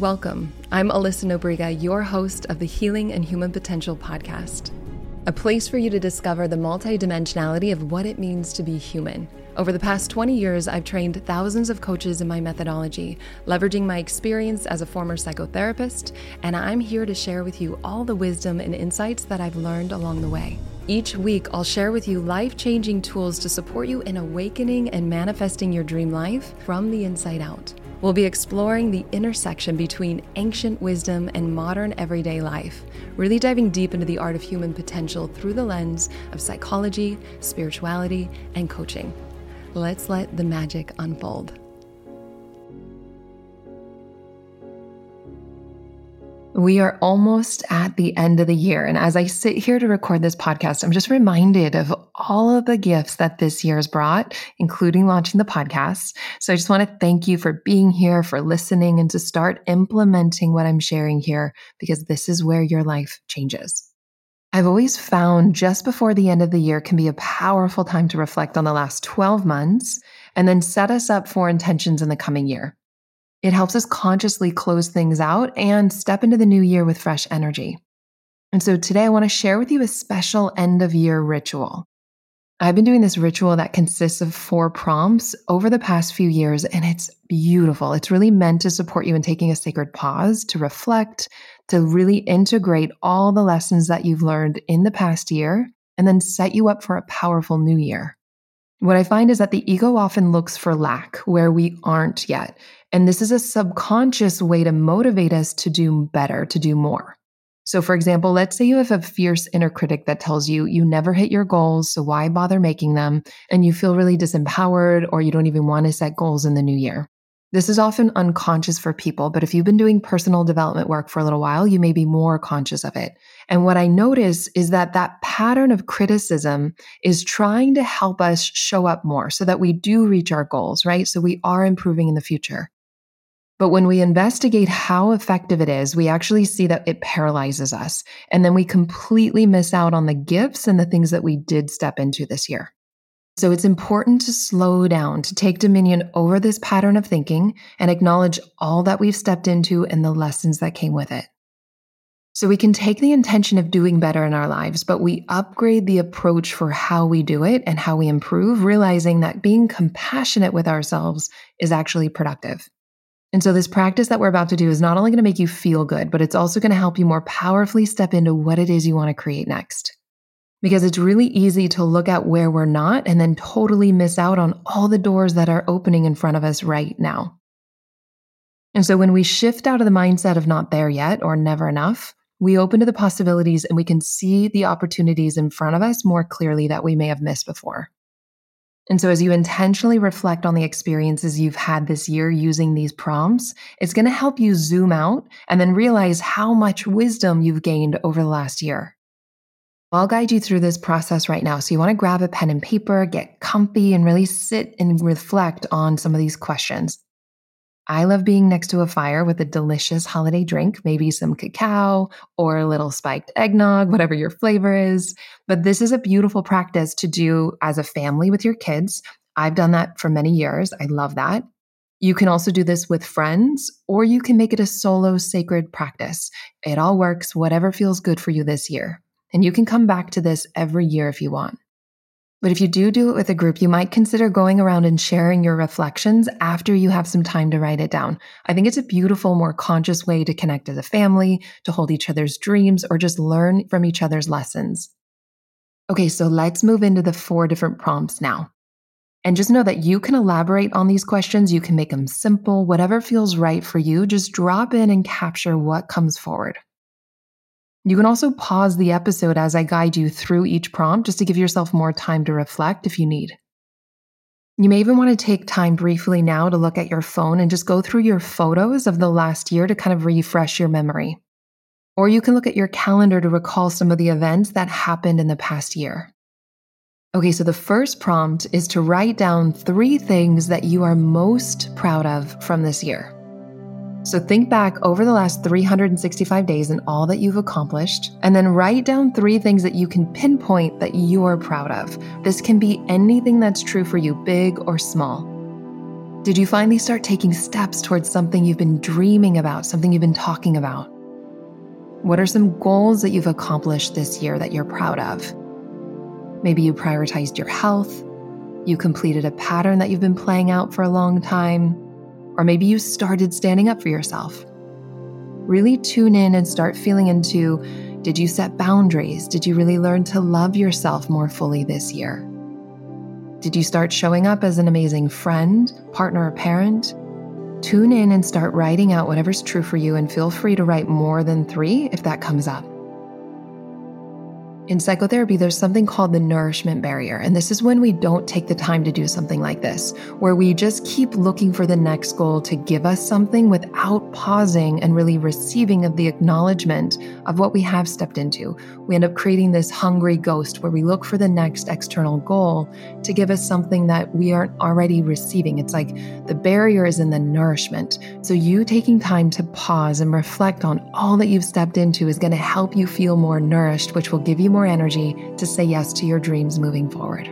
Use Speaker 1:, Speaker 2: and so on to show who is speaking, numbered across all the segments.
Speaker 1: Welcome. I'm Alyssa Nobriga, your host of the Healing and Human Potential podcast, a place for you to discover the multidimensionality of what it means to be human. Over the past 20 years, I've trained thousands of coaches in my methodology, leveraging my experience as a former psychotherapist, and I'm here to share with you all the wisdom and insights that I've learned along the way. Each week, I'll share with you life changing tools to support you in awakening and manifesting your dream life from the inside out. We'll be exploring the intersection between ancient wisdom and modern everyday life, really diving deep into the art of human potential through the lens of psychology, spirituality, and coaching. Let's let the magic unfold. We are almost at the end of the year. And as I sit here to record this podcast, I'm just reminded of all of the gifts that this year has brought, including launching the podcast. So I just want to thank you for being here, for listening, and to start implementing what I'm sharing here, because this is where your life changes. I've always found just before the end of the year can be a powerful time to reflect on the last 12 months and then set us up for intentions in the coming year. It helps us consciously close things out and step into the new year with fresh energy. And so today I want to share with you a special end of year ritual. I've been doing this ritual that consists of four prompts over the past few years, and it's beautiful. It's really meant to support you in taking a sacred pause, to reflect, to really integrate all the lessons that you've learned in the past year, and then set you up for a powerful new year. What I find is that the ego often looks for lack where we aren't yet. And this is a subconscious way to motivate us to do better, to do more. So, for example, let's say you have a fierce inner critic that tells you you never hit your goals, so why bother making them? And you feel really disempowered, or you don't even want to set goals in the new year. This is often unconscious for people, but if you've been doing personal development work for a little while, you may be more conscious of it. And what I notice is that that pattern of criticism is trying to help us show up more so that we do reach our goals, right? So we are improving in the future. But when we investigate how effective it is, we actually see that it paralyzes us. And then we completely miss out on the gifts and the things that we did step into this year. So it's important to slow down, to take dominion over this pattern of thinking and acknowledge all that we've stepped into and the lessons that came with it. So we can take the intention of doing better in our lives, but we upgrade the approach for how we do it and how we improve, realizing that being compassionate with ourselves is actually productive. And so, this practice that we're about to do is not only going to make you feel good, but it's also going to help you more powerfully step into what it is you want to create next because it's really easy to look at where we're not and then totally miss out on all the doors that are opening in front of us right now. And so when we shift out of the mindset of not there yet or never enough, we open to the possibilities and we can see the opportunities in front of us more clearly that we may have missed before. And so, as you intentionally reflect on the experiences you've had this year using these prompts, it's going to help you zoom out and then realize how much wisdom you've gained over the last year. I'll guide you through this process right now. So you want to grab a pen and paper, get comfy, and really sit and reflect on some of these questions. I love being next to a fire with a delicious holiday drink, maybe some cacao or a little spiked eggnog, whatever your flavor is. But this is a beautiful practice to do as a family with your kids. I've done that for many years. I love that. You can also do this with friends, or you can make it a solo sacred practice. It all works, whatever feels good for you this year. And you can come back to this every year if you want. But if you do do it with a group, you might consider going around and sharing your reflections after you have some time to write it down. I think it's a beautiful, more conscious way to connect as a family, to hold each other's dreams, or just learn from each other's lessons. Okay, so let's move into the four different prompts now. And just know that you can elaborate on these questions. You can make them simple, whatever feels right for you. Just drop in and capture what comes forward. You can also pause the episode as I guide you through each prompt just to give yourself more time to reflect if you need. You may even want to take time briefly now to look at your phone and just go through your photos of the last year to kind of refresh your memory. Or you can look at your calendar to recall some of the events that happened in the past year. Okay, so the first prompt is to write down three things that you are most proud of from this year. So think back over the last 365 days and all that you've accomplished, and then write down three things that you can pinpoint that you are proud of. This can be anything that's true for you, big or small. Did you finally start taking steps towards something you've been dreaming about, something you've been talking about? What are some goals that you've accomplished this year that you're proud of? Maybe you prioritized your health, you completed a pattern that you've been playing out for a long time, or maybe you started standing up for yourself. Really tune in and start feeling into did you set boundaries? Did you really learn to love yourself more fully this year? Did you start showing up as an amazing friend, partner, or parent? Tune in and start writing out whatever's true for you, and feel free to write more than three if that comes up. In psychotherapy, there's something called the nourishment barrier. And this is when we don't take the time to do something like this, where we just keep looking for the next goal to give us something without pausing and really receiving of the acknowledgement of what we have stepped into. We end up creating this hungry ghost where we look for the next external goal to give us something that we aren't already receiving. It's like the barrier is in the nourishment. So, you taking time to pause and reflect on all that you've stepped into is going to help you feel more nourished, which will give you more energy to say yes to your dreams moving forward.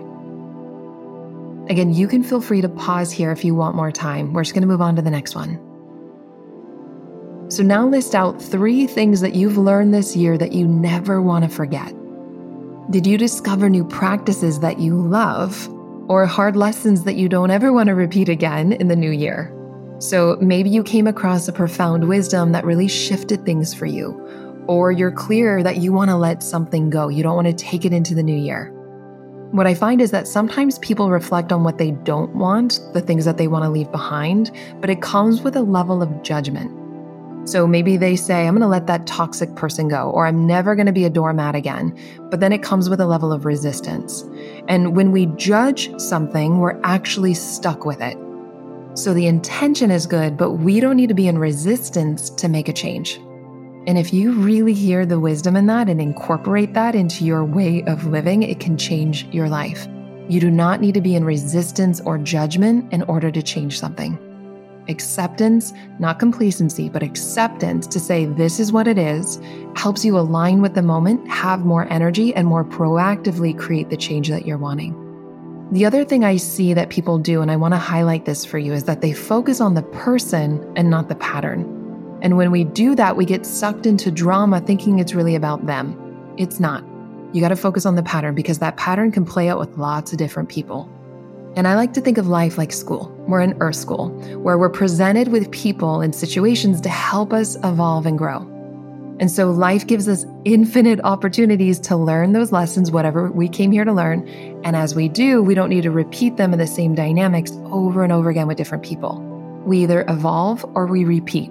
Speaker 1: Again, you can feel free to pause here if you want more time. We're just going to move on to the next one. So, now list out three things that you've learned this year that you never want to forget. Did you discover new practices that you love or hard lessons that you don't ever want to repeat again in the new year? So, maybe you came across a profound wisdom that really shifted things for you, or you're clear that you want to let something go. You don't want to take it into the new year. What I find is that sometimes people reflect on what they don't want, the things that they want to leave behind, but it comes with a level of judgment. So maybe they say, I'm going to let that toxic person go, or I'm never going to be a doormat again. But then it comes with a level of resistance. And when we judge something, we're actually stuck with it. So the intention is good, but we don't need to be in resistance to make a change. And if you really hear the wisdom in that and incorporate that into your way of living, it can change your life. You do not need to be in resistance or judgment in order to change something. Acceptance, not complacency, but acceptance to say this is what it is, helps you align with the moment, have more energy, and more proactively create the change that you're wanting. The other thing I see that people do, and I want to highlight this for you, is that they focus on the person and not the pattern. And when we do that, we get sucked into drama thinking it's really about them. It's not. You got to focus on the pattern because that pattern can play out with lots of different people. And I like to think of life like school. We're in Earth School, where we're presented with people and situations to help us evolve and grow. And so life gives us infinite opportunities to learn those lessons, whatever we came here to learn. And as we do, we don't need to repeat them in the same dynamics over and over again with different people. We either evolve or we repeat.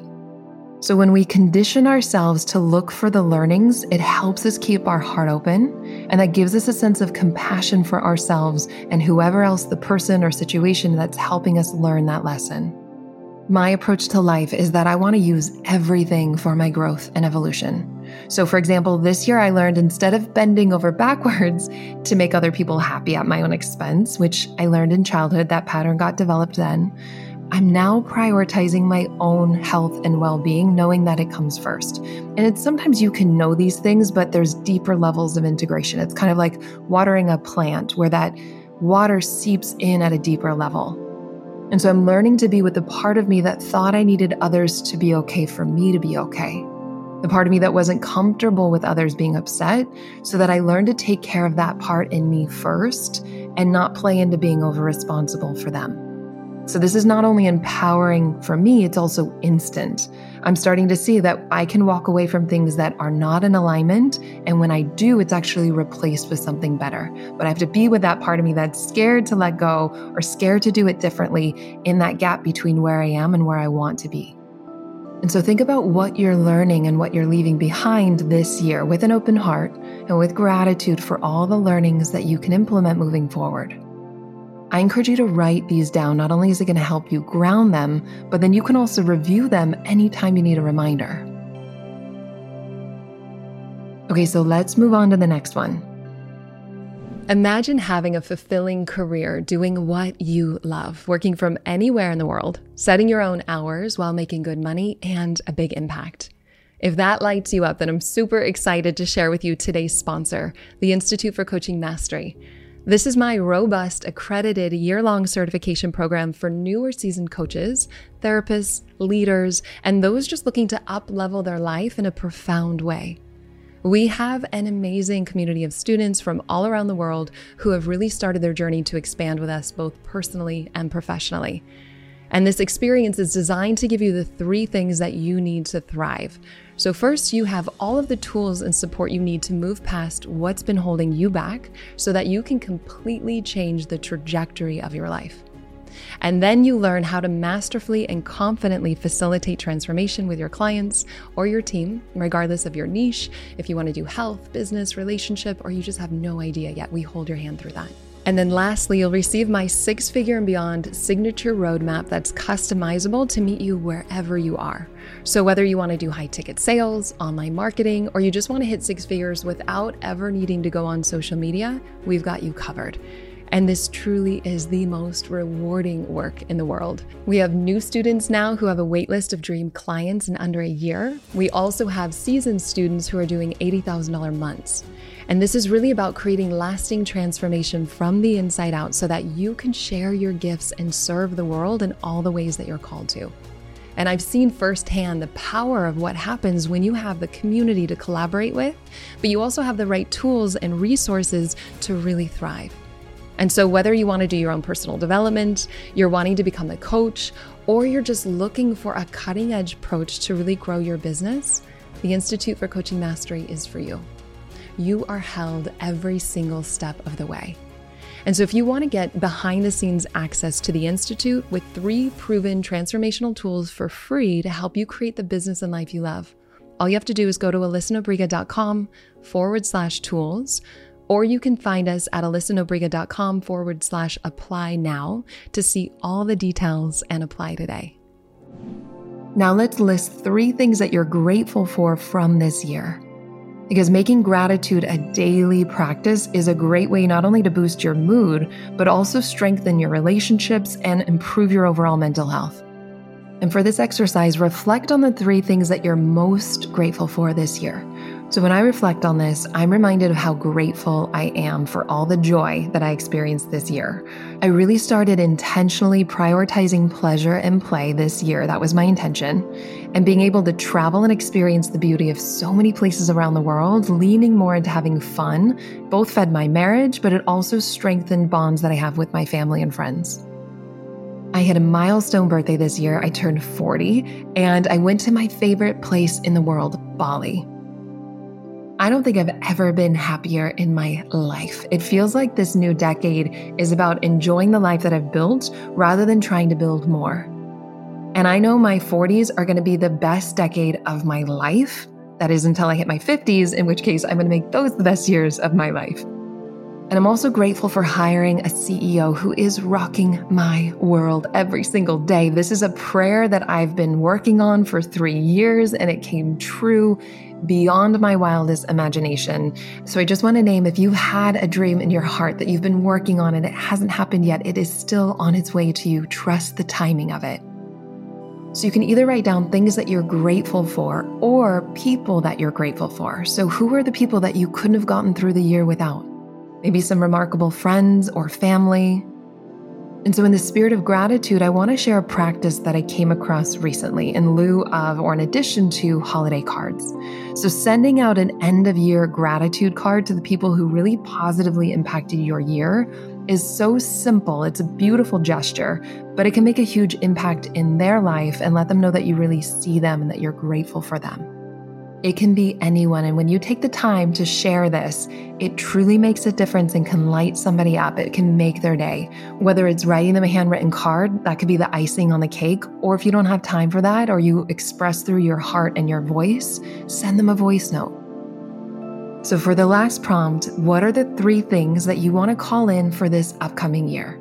Speaker 1: So, when we condition ourselves to look for the learnings, it helps us keep our heart open, and that gives us a sense of compassion for ourselves and whoever else the person or situation that's helping us learn that lesson. My approach to life is that I want to use everything for my growth and evolution. So, for example, this year I learned instead of bending over backwards to make other people happy at my own expense, which I learned in childhood, that pattern got developed then. I'm now prioritizing my own health and well being, knowing that it comes first. And it's sometimes you can know these things, but there's deeper levels of integration. It's kind of like watering a plant where that water seeps in at a deeper level. And so I'm learning to be with the part of me that thought I needed others to be okay for me to be okay. The part of me that wasn't comfortable with others being upset, so that I learned to take care of that part in me first and not play into being over responsible for them. So, this is not only empowering for me, it's also instant. I'm starting to see that I can walk away from things that are not in alignment. And when I do, it's actually replaced with something better. But I have to be with that part of me that's scared to let go or scared to do it differently in that gap between where I am and where I want to be. And so think about what you're learning and what you're leaving behind this year with an open heart and with gratitude for all the learnings that you can implement moving forward. I encourage you to write these down. Not only is it going to help you ground them, but then you can also review them anytime you need a reminder. Okay, so let's move on to the next one. Imagine having a fulfilling career doing what you love, working from anywhere in the world, setting your own hours while making good money and a big impact. If that lights you up, then I'm super excited to share with you today's sponsor, the Institute for Coaching Mastery. This is my robust, accredited year long certification program for new or seasoned coaches, therapists, leaders, and those just looking to up level their life in a profound way. We have an amazing community of students from all around the world who have really started their journey to expand with us both personally and professionally. And this experience is designed to give you the three things that you need to thrive. So, first, you have all of the tools and support you need to move past what's been holding you back so that you can completely change the trajectory of your life. And then you learn how to masterfully and confidently facilitate transformation with your clients or your team, regardless of your niche. If you want to do health, business, relationship, or you just have no idea yet, we hold your hand through that. And then lastly, you'll receive my six figure and beyond signature roadmap that's customizable to meet you wherever you are. So, whether you want to do high ticket sales, online marketing, or you just want to hit six figures without ever needing to go on social media, we've got you covered. And this truly is the most rewarding work in the world. We have new students now who have a waitlist of dream clients in under a year. We also have seasoned students who are doing $80,000 months. And this is really about creating lasting transformation from the inside out so that you can share your gifts and serve the world in all the ways that you're called to. And I've seen firsthand the power of what happens when you have the community to collaborate with, but you also have the right tools and resources to really thrive. And so, whether you want to do your own personal development, you're wanting to become a coach, or you're just looking for a cutting edge approach to really grow your business, the Institute for Coaching Mastery is for you you are held every single step of the way. And so, if you want to get behind the scenes access to the Institute with three proven transformational tools for free to help you create the business and life you love, all you have to do is go to alyssanobriga.com forward slash tools, or you can find us at alyssanobriga.com forward slash apply now to see all the details and apply today. Now, let's list three things that you're grateful for from this year because making gratitude a daily practice is a great way not only to boost your mood, but also strengthen your relationships and improve your overall mental health. And for this exercise, reflect on the three things that you're most grateful for this year. So when I reflect on this, I'm reminded of how grateful I am for all the joy that I experienced this year. I really started intentionally prioritizing pleasure and play this year. That was my intention. And being able to travel and experience the beauty of so many places around the world, leaning more into having fun, both fed my marriage, but it also strengthened bonds that I have with my family and friends. I had a milestone birthday this year. I turned 40, and I went to my favorite place in the world, Bali. I don't think I've ever been happier in my life. It feels like this new decade is about enjoying the life that I've built rather than trying to build more. And I know my 40s are going to be the best decade of my life. That is until I hit my 50s, in which case I'm going to make those the best years of my life. And I'm also grateful for hiring a CEO who is rocking my world every single day. This is a prayer that I've been working on for three years, and it came true beyond my wildest imagination. So I just want to name if you had a dream in your heart that you've been working on and it hasn't happened yet, it is still on its way to you. Trust the timing of it. So you can either write down things that you're grateful for or people that you're grateful for. So who are the people that you couldn't have gotten through the year without? Maybe some remarkable friends or family, and so, in the spirit of gratitude, I want to share a practice that I came across recently in lieu of or in addition to holiday cards. So, sending out an end of year gratitude card to the people who really positively impacted your year is so simple. It's a beautiful gesture, but it can make a huge impact in their life and let them know that you really see them and that you're grateful for them. It can be anyone. And when you take the time to share this, it truly makes a difference and can light somebody up. It can make their day. Whether it's writing them a handwritten card, that could be the icing on the cake. Or if you don't have time for that, or you express through your heart and your voice, send them a voice note. So, for the last prompt, what are the three things that you want to call in for this upcoming year?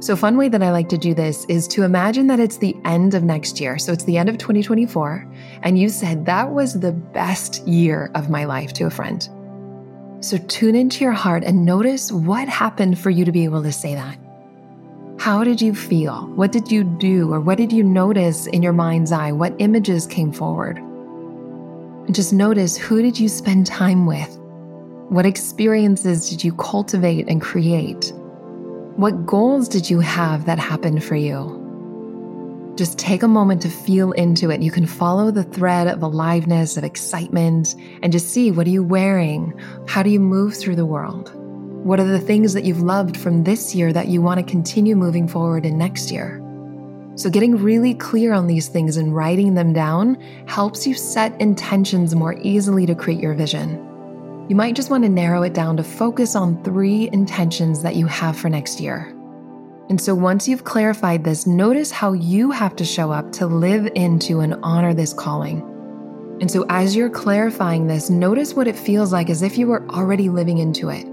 Speaker 1: So, fun way that I like to do this is to imagine that it's the end of next year. So, it's the end of 2024. And you said, That was the best year of my life to a friend. So, tune into your heart and notice what happened for you to be able to say that. How did you feel? What did you do? Or what did you notice in your mind's eye? What images came forward? Just notice who did you spend time with? What experiences did you cultivate and create? What goals did you have that happened for you? Just take a moment to feel into it. You can follow the thread of aliveness, of excitement, and just see what are you wearing? How do you move through the world? What are the things that you've loved from this year that you want to continue moving forward in next year? So, getting really clear on these things and writing them down helps you set intentions more easily to create your vision. You might just want to narrow it down to focus on three intentions that you have for next year. And so once you've clarified this, notice how you have to show up to live into and honor this calling. And so as you're clarifying this, notice what it feels like as if you were already living into it.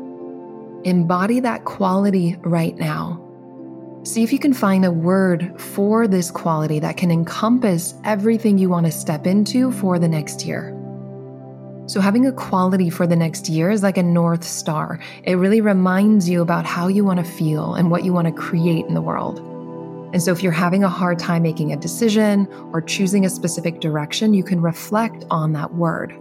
Speaker 1: Embody that quality right now. See if you can find a word for this quality that can encompass everything you want to step into for the next year. So, having a quality for the next year is like a North Star. It really reminds you about how you want to feel and what you want to create in the world. And so, if you're having a hard time making a decision or choosing a specific direction, you can reflect on that word.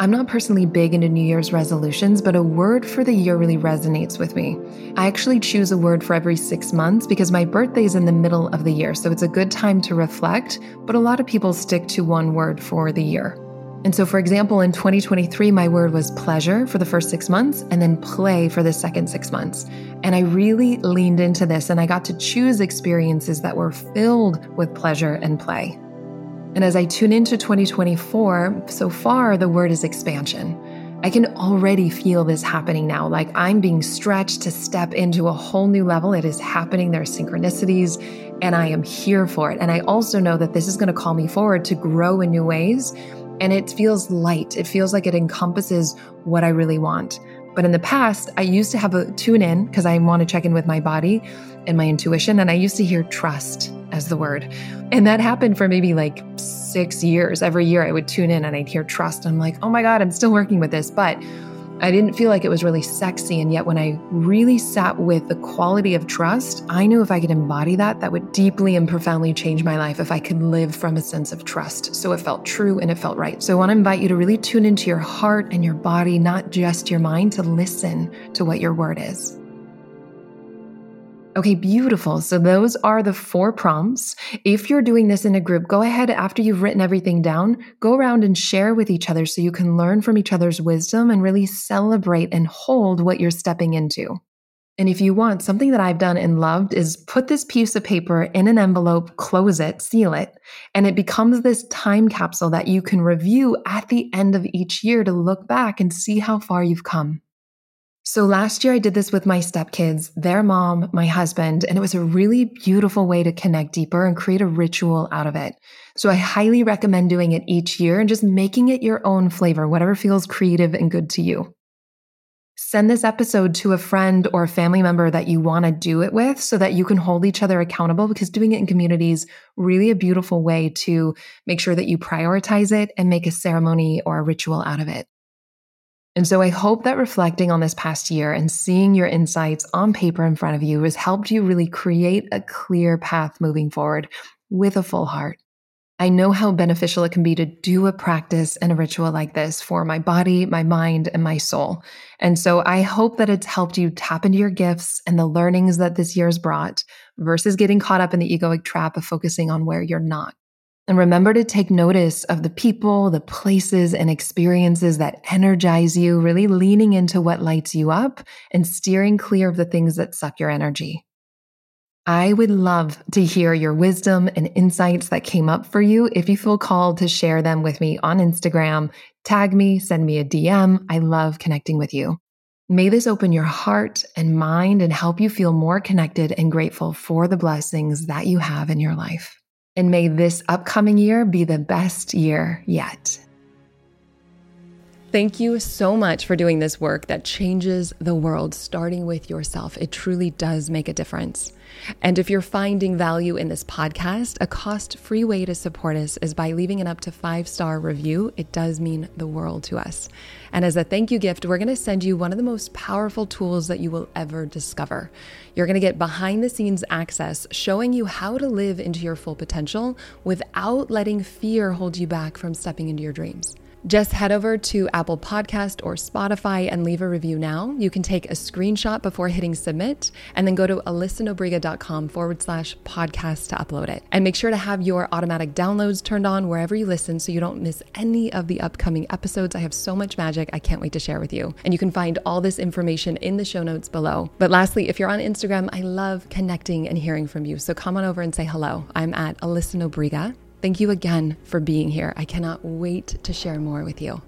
Speaker 1: I'm not personally big into New Year's resolutions, but a word for the year really resonates with me. I actually choose a word for every six months because my birthday is in the middle of the year, so it's a good time to reflect, but a lot of people stick to one word for the year. And so, for example, in 2023, my word was pleasure for the first six months and then play for the second six months. And I really leaned into this and I got to choose experiences that were filled with pleasure and play. And as I tune into 2024, so far the word is expansion. I can already feel this happening now. Like I'm being stretched to step into a whole new level. It is happening. There are synchronicities, and I am here for it. And I also know that this is going to call me forward to grow in new ways and it feels light. It feels like it encompasses what I really want. But in the past, I used to have a tune in because I want to check in with my body and my intuition. And I used to hear trust as the word. And that happened for maybe like six years. Every year I would tune in and I'd hear trust. I'm like, oh my God, I'm still working with this. But I didn't feel like it was really sexy. And yet, when I really sat with the quality of trust, I knew if I could embody that, that would deeply and profoundly change my life if I could live from a sense of trust. So it felt true and it felt right. So I want to invite you to really tune into your heart and your body, not just your mind, to listen to what your word is. Okay, beautiful. So those are the four prompts. If you're doing this in a group, go ahead after you've written everything down, go around and share with each other so you can learn from each other's wisdom and really celebrate and hold what you're stepping into. And if you want, something that I've done and loved is put this piece of paper in an envelope, close it, seal it, and it becomes this time capsule that you can review at the end of each year to look back and see how far you've come. So last year I did this with my stepkids, their mom, my husband, and it was a really beautiful way to connect deeper and create a ritual out of it. So I highly recommend doing it each year and just making it your own flavor, whatever feels creative and good to you. Send this episode to a friend or a family member that you want to do it with so that you can hold each other accountable because doing it in community is really a beautiful way to make sure that you prioritize it and make a ceremony or a ritual out of it. And so I hope that reflecting on this past year and seeing your insights on paper in front of you has helped you really create a clear path moving forward with a full heart. I know how beneficial it can be to do a practice and a ritual like this for my body, my mind, and my soul. And so I hope that it's helped you tap into your gifts and the learnings that this year has brought versus getting caught up in the egoic trap of focusing on where you're not. And remember to take notice of the people, the places, and experiences that energize you, really leaning into what lights you up and steering clear of the things that suck your energy. I would love to hear your wisdom and insights that came up for you. If you feel called to share them with me on Instagram, tag me, send me a DM. I love connecting with you. May this open your heart and mind and help you feel more connected and grateful for the blessings that you have in your life. And may this upcoming year be the best year yet. Thank you so much for doing this work that changes the world, starting with yourself. It truly does make a difference. And if you're finding value in this podcast, a cost free way to support us is by leaving an up to five star review. It does mean the world to us. And as a thank you gift, we're going to send you one of the most powerful tools that you will ever discover. You're going to get behind the scenes access showing you how to live into your full potential without letting fear hold you back from stepping into your dreams. Just head over to Apple Podcast or Spotify and leave a review now. You can take a screenshot before hitting submit and then go to alyssanobriga.com forward slash podcast to upload it. And make sure to have your automatic downloads turned on wherever you listen so you don't miss any of the upcoming episodes. I have so much magic I can't wait to share with you. And you can find all this information in the show notes below. But lastly, if you're on Instagram, I love connecting and hearing from you. So come on over and say hello. I'm at Alyssa Nobriga. Thank you again for being here. I cannot wait to share more with you.